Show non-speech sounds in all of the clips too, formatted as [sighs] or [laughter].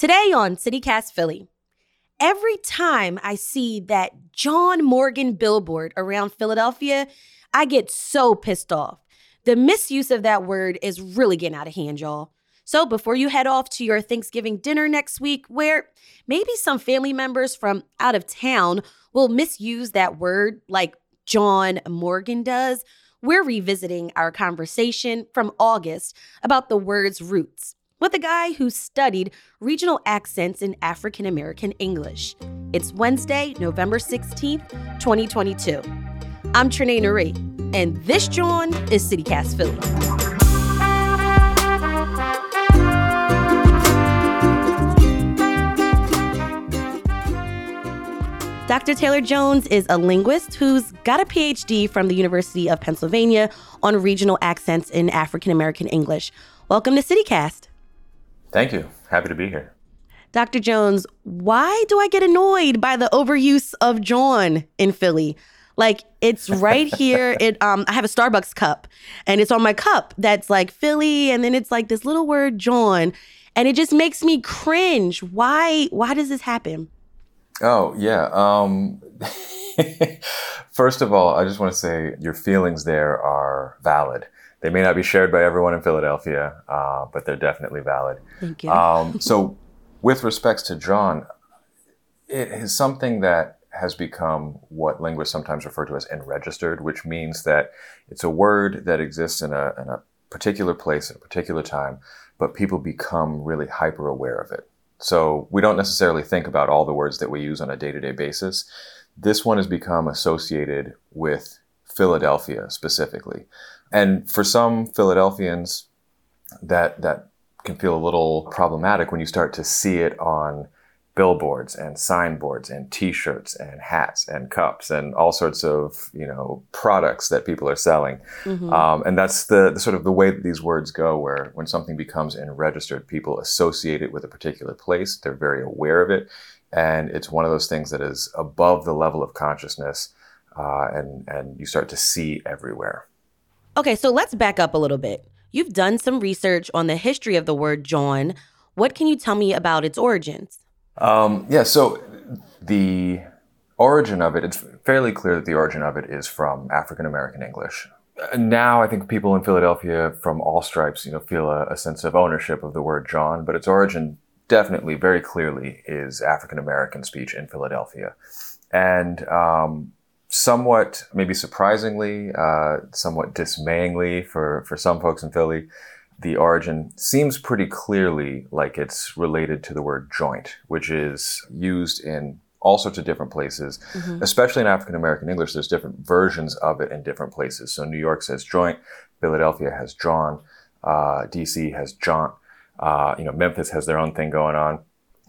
Today on CityCast Philly, every time I see that John Morgan billboard around Philadelphia, I get so pissed off. The misuse of that word is really getting out of hand, y'all. So before you head off to your Thanksgiving dinner next week, where maybe some family members from out of town will misuse that word like John Morgan does, we're revisiting our conversation from August about the word's roots with a guy who studied regional accents in African American English. It's Wednesday, November 16th, 2022. I'm Trenae Nuri, and this jawn is CityCast Philly. Dr. Taylor Jones is a linguist who's got a PhD from the University of Pennsylvania on regional accents in African American English. Welcome to CityCast. Thank you. Happy to be here. Dr. Jones, why do I get annoyed by the overuse of jawn in Philly? Like it's right [laughs] here. It um I have a Starbucks cup and it's on my cup that's like Philly and then it's like this little word jawn and it just makes me cringe. Why why does this happen? Oh, yeah. Um [laughs] First of all, I just want to say your feelings there are valid. They may not be shared by everyone in Philadelphia, uh, but they're definitely valid. Thank you. Um, [laughs] so, with respects to jawn, it is something that has become what linguists sometimes refer to as enregistered, which means that it's a word that exists in a, in a particular place at a particular time, but people become really hyper aware of it. So we don't necessarily think about all the words that we use on a day to day basis. This one has become associated with Philadelphia specifically. And for some Philadelphians, that that can feel a little problematic when you start to see it on billboards and signboards and t-shirts and hats and cups and all sorts of you know products that people are selling. Mm-hmm. um, and that's the, the, sort of the way that these words go where when something becomes enregistered people associate it with a particular place. They're very aware of it. And it's one of those things that is above the level of consciousness uh, and and you start to see everywhere Okay, so let's back up a little bit. You've done some research on the history of the word jawn. What can you tell me about its origins? Um, yeah, so the origin of it, it's fairly clear that the origin of it is from African American English. Now, I think people in Philadelphia from all stripes, you know, feel a, a sense of ownership of the word jawn, but its origin definitely, very clearly, is African American speech in Philadelphia. And um, somewhat, maybe surprisingly, uh, somewhat dismayingly for, for some folks in Philly, the origin seems pretty clearly like it's related to the word joint, which is used in all sorts of different places, mm-hmm. especially in African American English. There's different versions of it in different places. So New York says joint, Philadelphia has jawn, uh, DC has jaunt, uh, you know, Memphis has their own thing going on.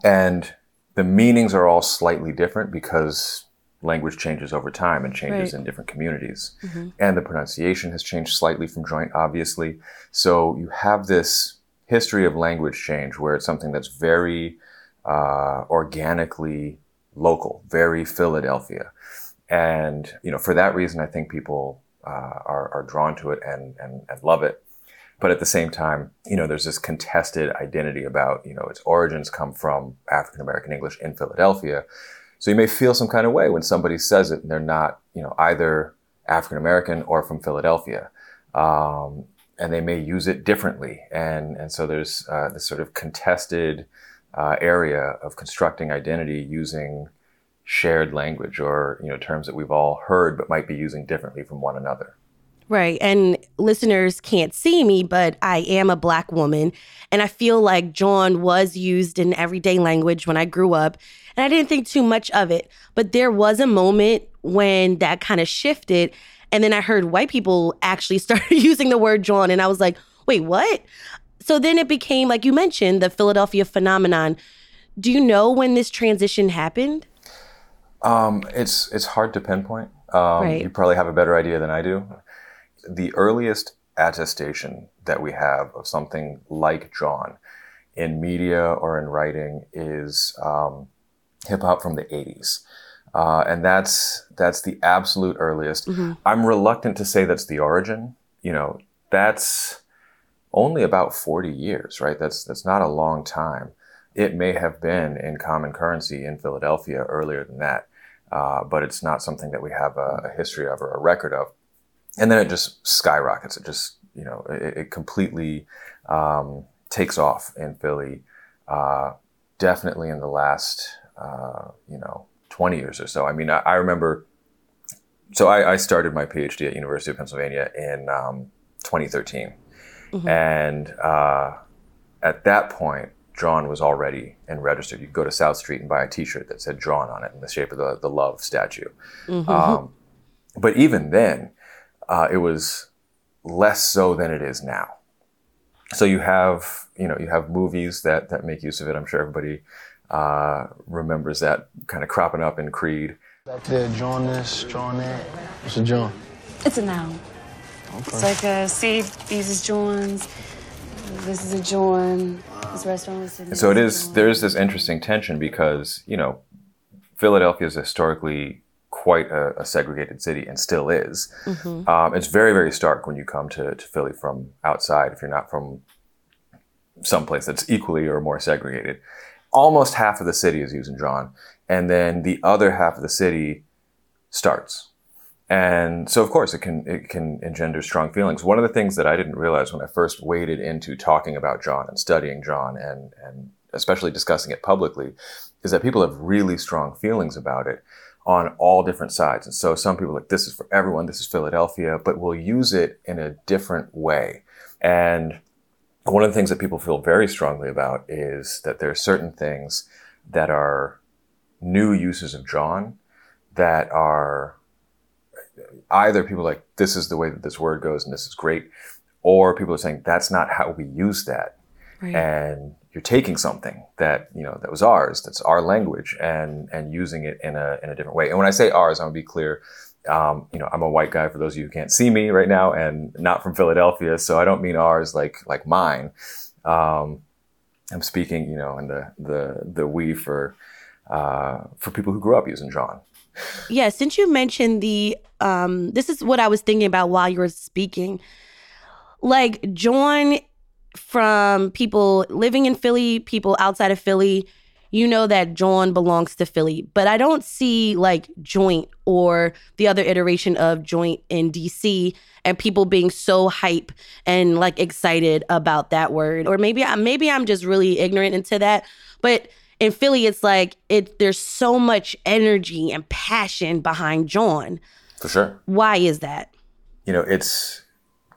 And the meanings are all slightly different because language changes over time and changes right. in different communities. Mm-hmm. And the pronunciation has changed slightly from joint, obviously. So you have this history of language change where it's something that's very uh, organically local, very Philadelphia. And, you know, for that reason, I think people uh, are, are drawn to it and, and, and love it. But at the same time, you know, there's this contested identity about, you know, its origins come from African American English in Philadelphia so you may feel some kind of way when somebody says it and they're not, you know, either African American or from Philadelphia. Um, and they may use it differently. And, and so there's uh, this sort of contested uh, area of constructing identity using shared language or, you know, terms that we've all heard but might be using differently from one another. Right. And listeners can't see me, but I am a black woman. And I feel like jawn was used in everyday language when I grew up. And I didn't think too much of it. But there was a moment when that kind of shifted. And then I heard white people actually [laughs] started using the word jawn. And I was like, wait, what? So then it became, like you mentioned, the Philadelphia phenomenon. Do you know when this transition happened? Um, it's it's hard to pinpoint. Um, right. You probably have a better idea than I do the earliest attestation that we have of something like jawn in media or in writing is um, hip hop from the 80s. Uh, and that's that's the absolute earliest. Mm-hmm. I'm reluctant to say that's the origin. You know, that's only about 40 years, right? That's that's not a long time. it may have been in common currency in Philadelphia earlier than that, uh, but it's not something that we have a, a, history of or a record of. And then it just skyrockets. It just, you know, it, it completely um, takes off in Philly. Uh, definitely in the last, uh, you know, 20 years or so. I mean, I, I remember. So I, I, started my PhD at University of Pennsylvania in um, 2013, mm-hmm. and uh, at that point, jawn was already enregistered. You could go to South Street and buy a T-shirt that said jawn on it in the shape of the, the love statue. Mm-hmm. Um, but even then, uh, it was less so than it is now. So you have you know you have movies that that make use of it. I'm sure everybody uh, remembers that kind of cropping up in Creed. Back there, jawn this, jawn that. What's a jawn? It's a noun. Okay. It's like a see, these is jawn's. This is a jawn. This restaurant was. So it is. There is this interesting tension because you know, Philadelphia is historically quite a, a segregated city and still is. Mm-hmm. Um, it's very very stark when you come to, to Philly from outside. If you're not from someplace that's equally or more segregated, almost half of the city is using jawn, and then the other half of the city starts and so, of course, it can it can engender strong feelings. One of the things that I didn't realize when I first waded into talking about jawn and studying jawn, and and especially discussing it publicly, is that people have really strong feelings about it on all different sides. And so, some people are like this is for everyone, this is Philadelphia, but we'll use it in a different way. And one of the things that people feel very strongly about is that there are certain things that are new uses of jawn that are either people like this is the way that this word goes and this is great, or people are saying that's not how we use that, right. and you're taking something that you know that was ours, that's our language, and and using it in a in a different way. And when I say ours, I want to be clear. Um, you know, I'm a white guy for those of you who can't see me right now, and not from Philadelphia, so I don't mean ours like like mine. Um, I'm speaking, you know, in the the the we for uh, for people who grew up using jawn. Yeah, since you mentioned the um this is what I was thinking about while you were speaking. Like jawn from people living in Philly, people outside of Philly, you know that jawn belongs to Philly, but I don't see like joint or the other iteration of joint in DC and people being so hype and like excited about that word. Or maybe I maybe I'm just really ignorant into that, but in Philly, it's like it. There's so much energy and passion behind jawn. For sure. Why is that? You know, it's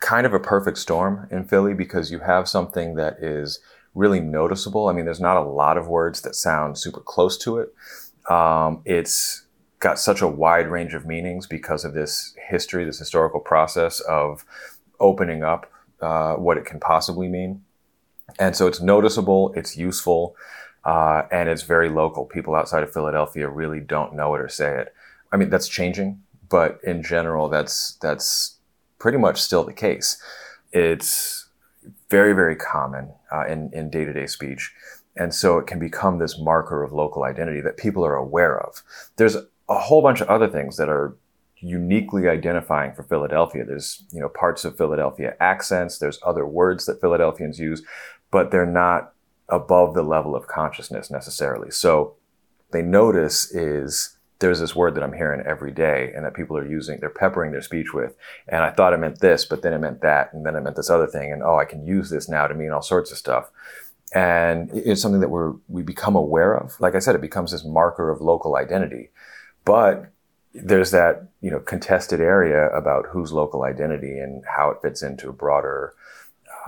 kind of a perfect storm in Philly because you have something that is really noticeable. I mean, there's not a lot of words that sound super close to it. Um, it's got such a wide range of meanings because of this history, this historical process of opening up uh, what it can possibly mean. And so it's noticeable, it's useful, uh, and it's very local. People outside of Philadelphia really don't know it or say it. I mean, that's changing, but in general, that's that's pretty much still the case. It's very very common uh, in in day to day speech, and so it can become this marker of local identity that people are aware of. There's a whole bunch of other things that are uniquely identifying for Philadelphia. There's you know parts of Philadelphia accents. There's other words that Philadelphians use, but they're not above the level of consciousness necessarily. So they notice is there's this word that I'm hearing every day and that people are using, they're peppering their speech with. And I thought it meant this, but then it meant that, and then it meant this other thing. And oh, I can use this now to mean all sorts of stuff. And it's something that we're, we become aware of. Like I said, it becomes this marker of local identity. But there's that, you know, contested area about whose local identity and how it fits into a broader,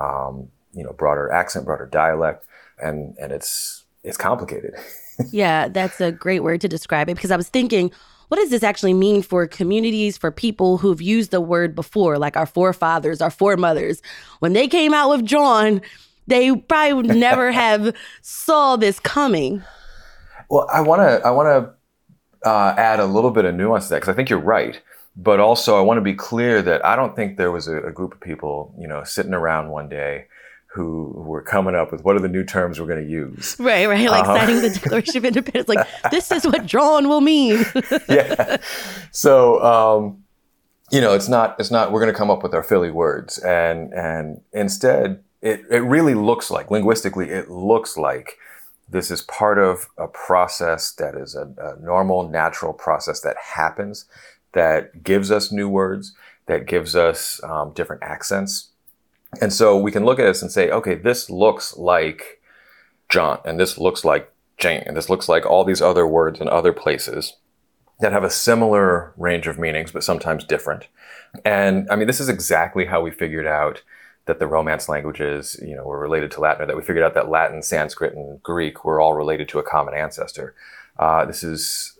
um, you know, broader accent, broader dialect and and it's it's complicated. [laughs] yeah, that's a great word to describe it because I was thinking, what does this actually mean for communities, for people who've used the word before, like our forefathers, our foremothers? When they came out with jawn, they probably would never [laughs] have saw this coming. Well, I want to I want to uh, add a little bit of nuance to that because I think you're right. But also, I want to be clear that I don't think there was a, a group of people, you know, sitting around one day who were coming up with what are the new terms we're going to use. [laughs] Right, right. Like uh-huh. signing the Declaration of [laughs] Independence. Like, this is what jawn will mean. [laughs] yeah. So, um, you know, it's not, it's not, we're going to come up with our Philly words. And, and instead, it, it really looks like, linguistically, it looks like This is part of a process that is a, a normal, natural process that happens that gives us new words, that gives us um, different accents. And so we can look at this and say, okay, this looks like jawn, and this looks like Jane, and this looks like all these other words in other places that have a similar range of meanings, but sometimes different. And I mean, this is exactly how we figured out that the Romance languages, you know, were related to Latin, or that we figured out that Latin, Sanskrit, and Greek were all related to a common ancestor. Uh, this is,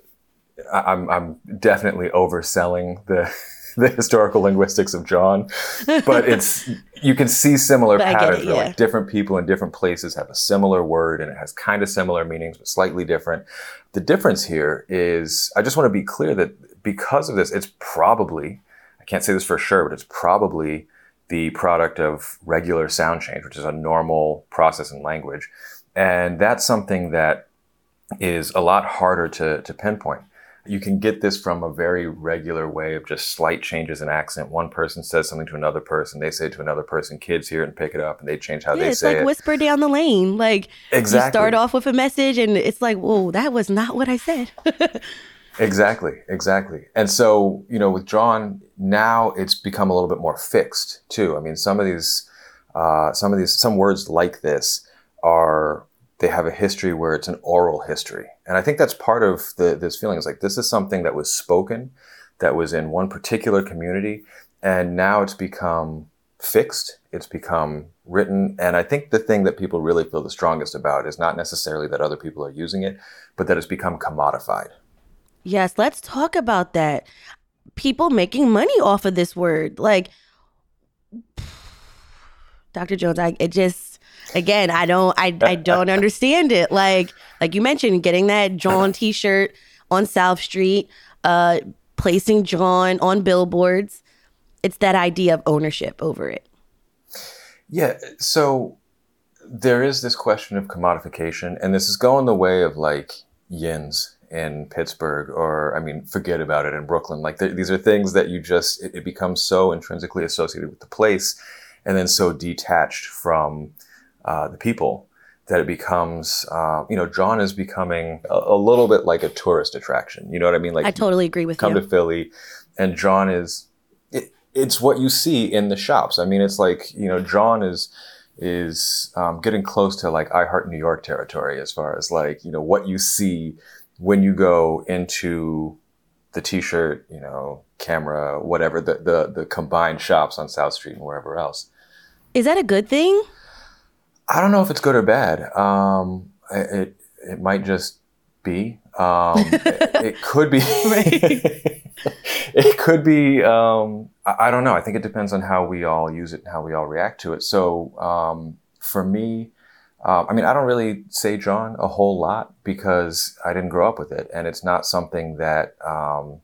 I'm, I'm definitely overselling the [laughs] [laughs] the historical linguistics of jawn, but it's you can see similar [laughs] patterns. It, yeah. Like different people in different places have a similar word, and it has kind of similar meanings, but slightly different. The difference here is, I just want to be clear that because of this, it's probably, I can't say this for sure, but it's probably the product of regular sound change, which is a normal process in language. And that's something that is a lot harder to, to pinpoint. You can get this from a very regular way of just slight changes in accent. One person says something to another person, they say it to another person, kids hear it and pick it up, and they change how yeah, they say like it. It's like whisper down the lane. Like exactly. you start off with a message, and it's like, whoa, that was not what I said. [laughs] exactly, exactly. And so, you know, with jawn, now it's become a little bit more fixed too. I mean, some of these, uh, some of these, some words like this are they have a history where it's an oral history. And I think that's part of the, this feeling is like, this is something that was spoken, that was in one particular community, and now it's become fixed, it's become written. And I think the thing that people really feel the strongest about is not necessarily that other people are using it, but that it's become commodified. Yes, let's talk about that. People making money off of this word. Like, [sighs] Dr. Jones, I, it just, again, I don't I I don't understand it. Like like you mentioned, getting that jawn T-shirt on South Street, uh, placing jawn on billboards. It's that idea of ownership over it. Yeah. So there is this question of commodification, and this is going the way of like yins in Pittsburgh, or I mean, forget about it in Brooklyn. Like these are things that you just it, it becomes so intrinsically associated with the place, and then so detached from uh, the people that it becomes, uh, you know, jawn is becoming a, a, little bit like a tourist attraction. You know what I mean? Like I totally agree with come you. Come to Philly, and jawn is, it, it's what you see in the shops. I mean, it's like you know, jawn is is um, getting close to like I Heart New York territory as far as like you know what you see when you go into the T-shirt, you know, camera, whatever the the, the combined shops on South Street and wherever else. Is that a good thing? I don't know if it's good or bad. Um, it it might just be. Um, [laughs] it, it, could be. [laughs] it could be. Um, I, I, don't know. I think it depends on how we all use it and how we all react to it. So um, for me, uh, I mean, I don't really say jawn a whole lot because I didn't grow up with it, and it's not something that um,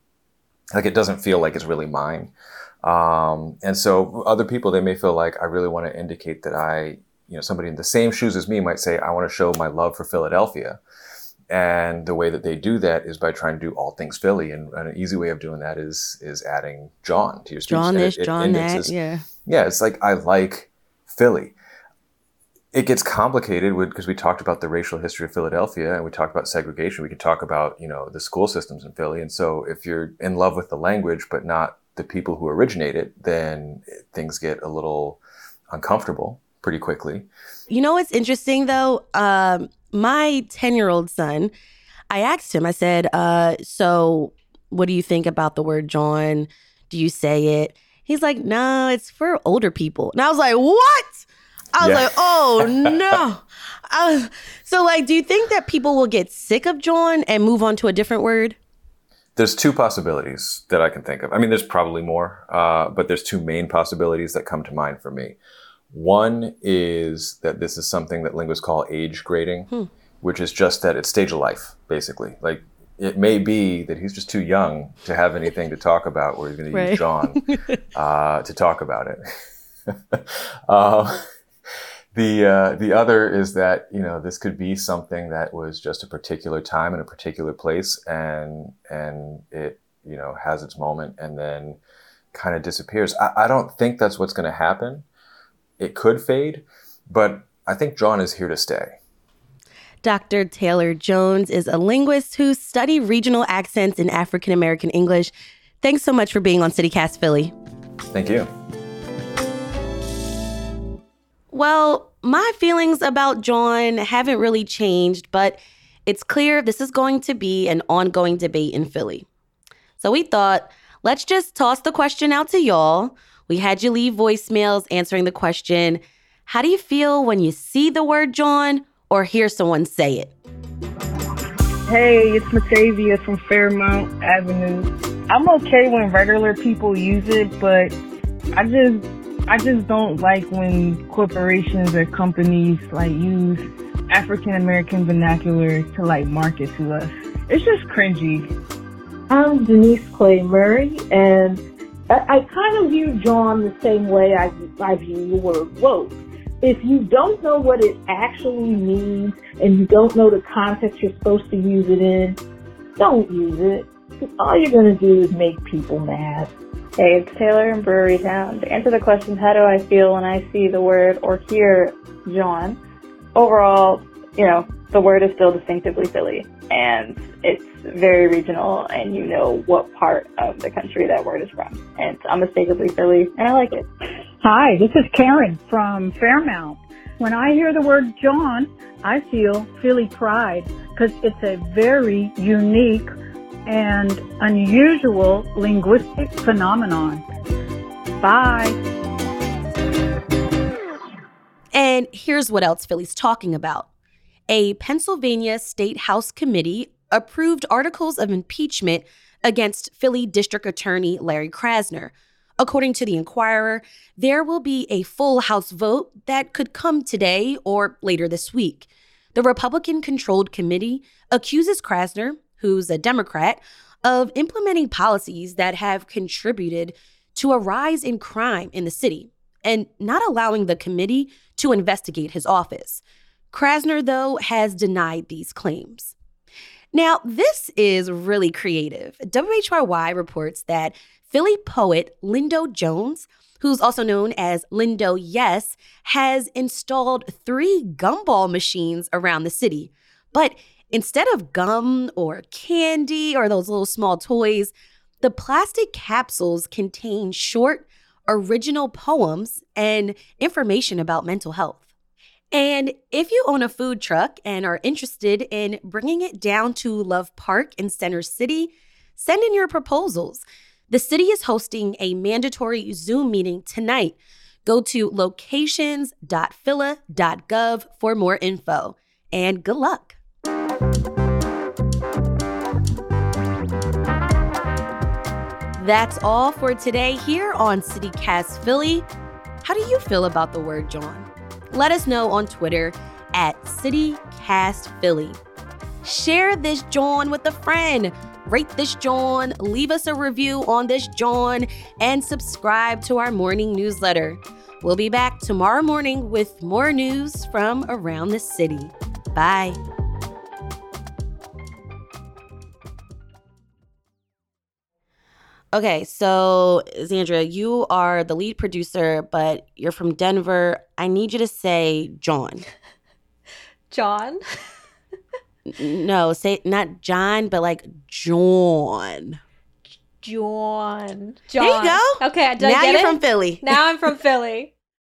like it doesn't feel like it's really mine. Um, and so other people, they may feel like I really want to indicate that I you know, somebody in the same shoes as me might say, I want to show my love for Philadelphia. And the way that they do that is by trying to do all things Philly. And, and an easy way of doing that is is adding jawn to your. Jawn this, jawn that, yeah. Yeah, it's like I like Philly. It gets complicated because we talked about the racial history of Philadelphia and we talked about segregation. We could talk about, you know, the school systems in Philly. And so if you're in love with the language but not the people who originate it, then things get a little uncomfortable pretty quickly. You know what's interesting though? Um, my 10 year old son, I asked him, I said, uh, So what do you think about the word jawn? Do you say it? He's like, No, it's for older people. And I was like, What? I was yeah. like, Oh no. [laughs] Uh, so, like, do you think that people will get sick of jawn and move on to a different word? There's two possibilities that I can think of. I mean, there's probably more, uh, but there's two main possibilities that come to mind for me. One is that this is something that linguists call age grading, hmm. which is just that it's stage of life, basically. Like it may be that he's just too young to have anything to talk about, where he's going right. to use jawn [laughs] uh, to talk about it. uh, [laughs] the uh, the other is that you know this could be something that was just a particular time in a particular place, and and it you know has its moment and then kind of disappears. I, I don't think that's what's going to happen it could fade, but I think jawn is here to stay. Dr. Taylor Jones is a linguist who studied regional accents in African American English. Thanks so much for being on CityCast Philly. Thank you. Well, my feelings about jawn haven't really changed, but it's clear this is going to be an ongoing debate in Philly. So we thought, let's just toss the question out to y'all. We had you leave voicemails answering the question How do you feel when you see the word jawn or hear someone say it? Hey, it's Matavia from Fairmount Avenue. I'm okay when regular people use it, but I just I just don't like when corporations or companies like use African American vernacular to like market to us. It's just cringy. I'm Denise Clay Murray, and I, kind of view jawn the same way I, I view the word woke. If you don't know what it actually means and you don't know the context you're supposed to use it in, don't use it. All you're going to do is make people mad. Hey, it's Taylor in Brewery Town. To answer the question, how do I feel when I see the word or hear jawn? Overall, you know, the word is still distinctively Philly and it's very regional and you know what part of the country that word is from. And it's unmistakably Philly and I like it. Hi, this is Karen from Fairmount. When I hear the word jawn, I feel Philly pride because it's a very unique and unusual linguistic phenomenon. Bye. And here's what else Philly's talking about. A Pennsylvania State House committee approved articles of impeachment against Philly District Attorney Larry Krasner. According to the Inquirer, there will be a full House vote that could come today or later this week. The Republican controlled committee accuses Krasner, who's a Democrat, of implementing policies that have contributed to a rise in crime in the city and not allowing the committee to investigate his office. Krasner, though, has denied these claims. Now, this is really creative. WHYY reports that Philly poet Lindo Jones, who's also known as Lindo Yes, has installed three gumball machines around the city. But instead of gum or candy or those little small toys, the plastic capsules contain short, original poems and information about mental health. And if you own a food truck and are interested in bringing it down to Love Park in Center City, send in your proposals. The city is hosting a mandatory Zoom meeting tonight. Go to locations.phila.gov for more info. And good luck. That's all for today here on CityCast Philly. How do you feel about the word jawn? Let us know on Twitter at CityCastPhilly. Share this jawn with a friend. Rate this jawn, leave us a review on this jawn, and subscribe to our morning newsletter. We'll be back tomorrow morning with more news from around the city. Bye. Okay, so Zandra, you are the lead producer, but you're from Denver. I need you to say jawn. [laughs] John? no, say not John, but like John. John. John. There you go. Okay, now I get you're it? from Philly. Now I'm from [laughs] Philly.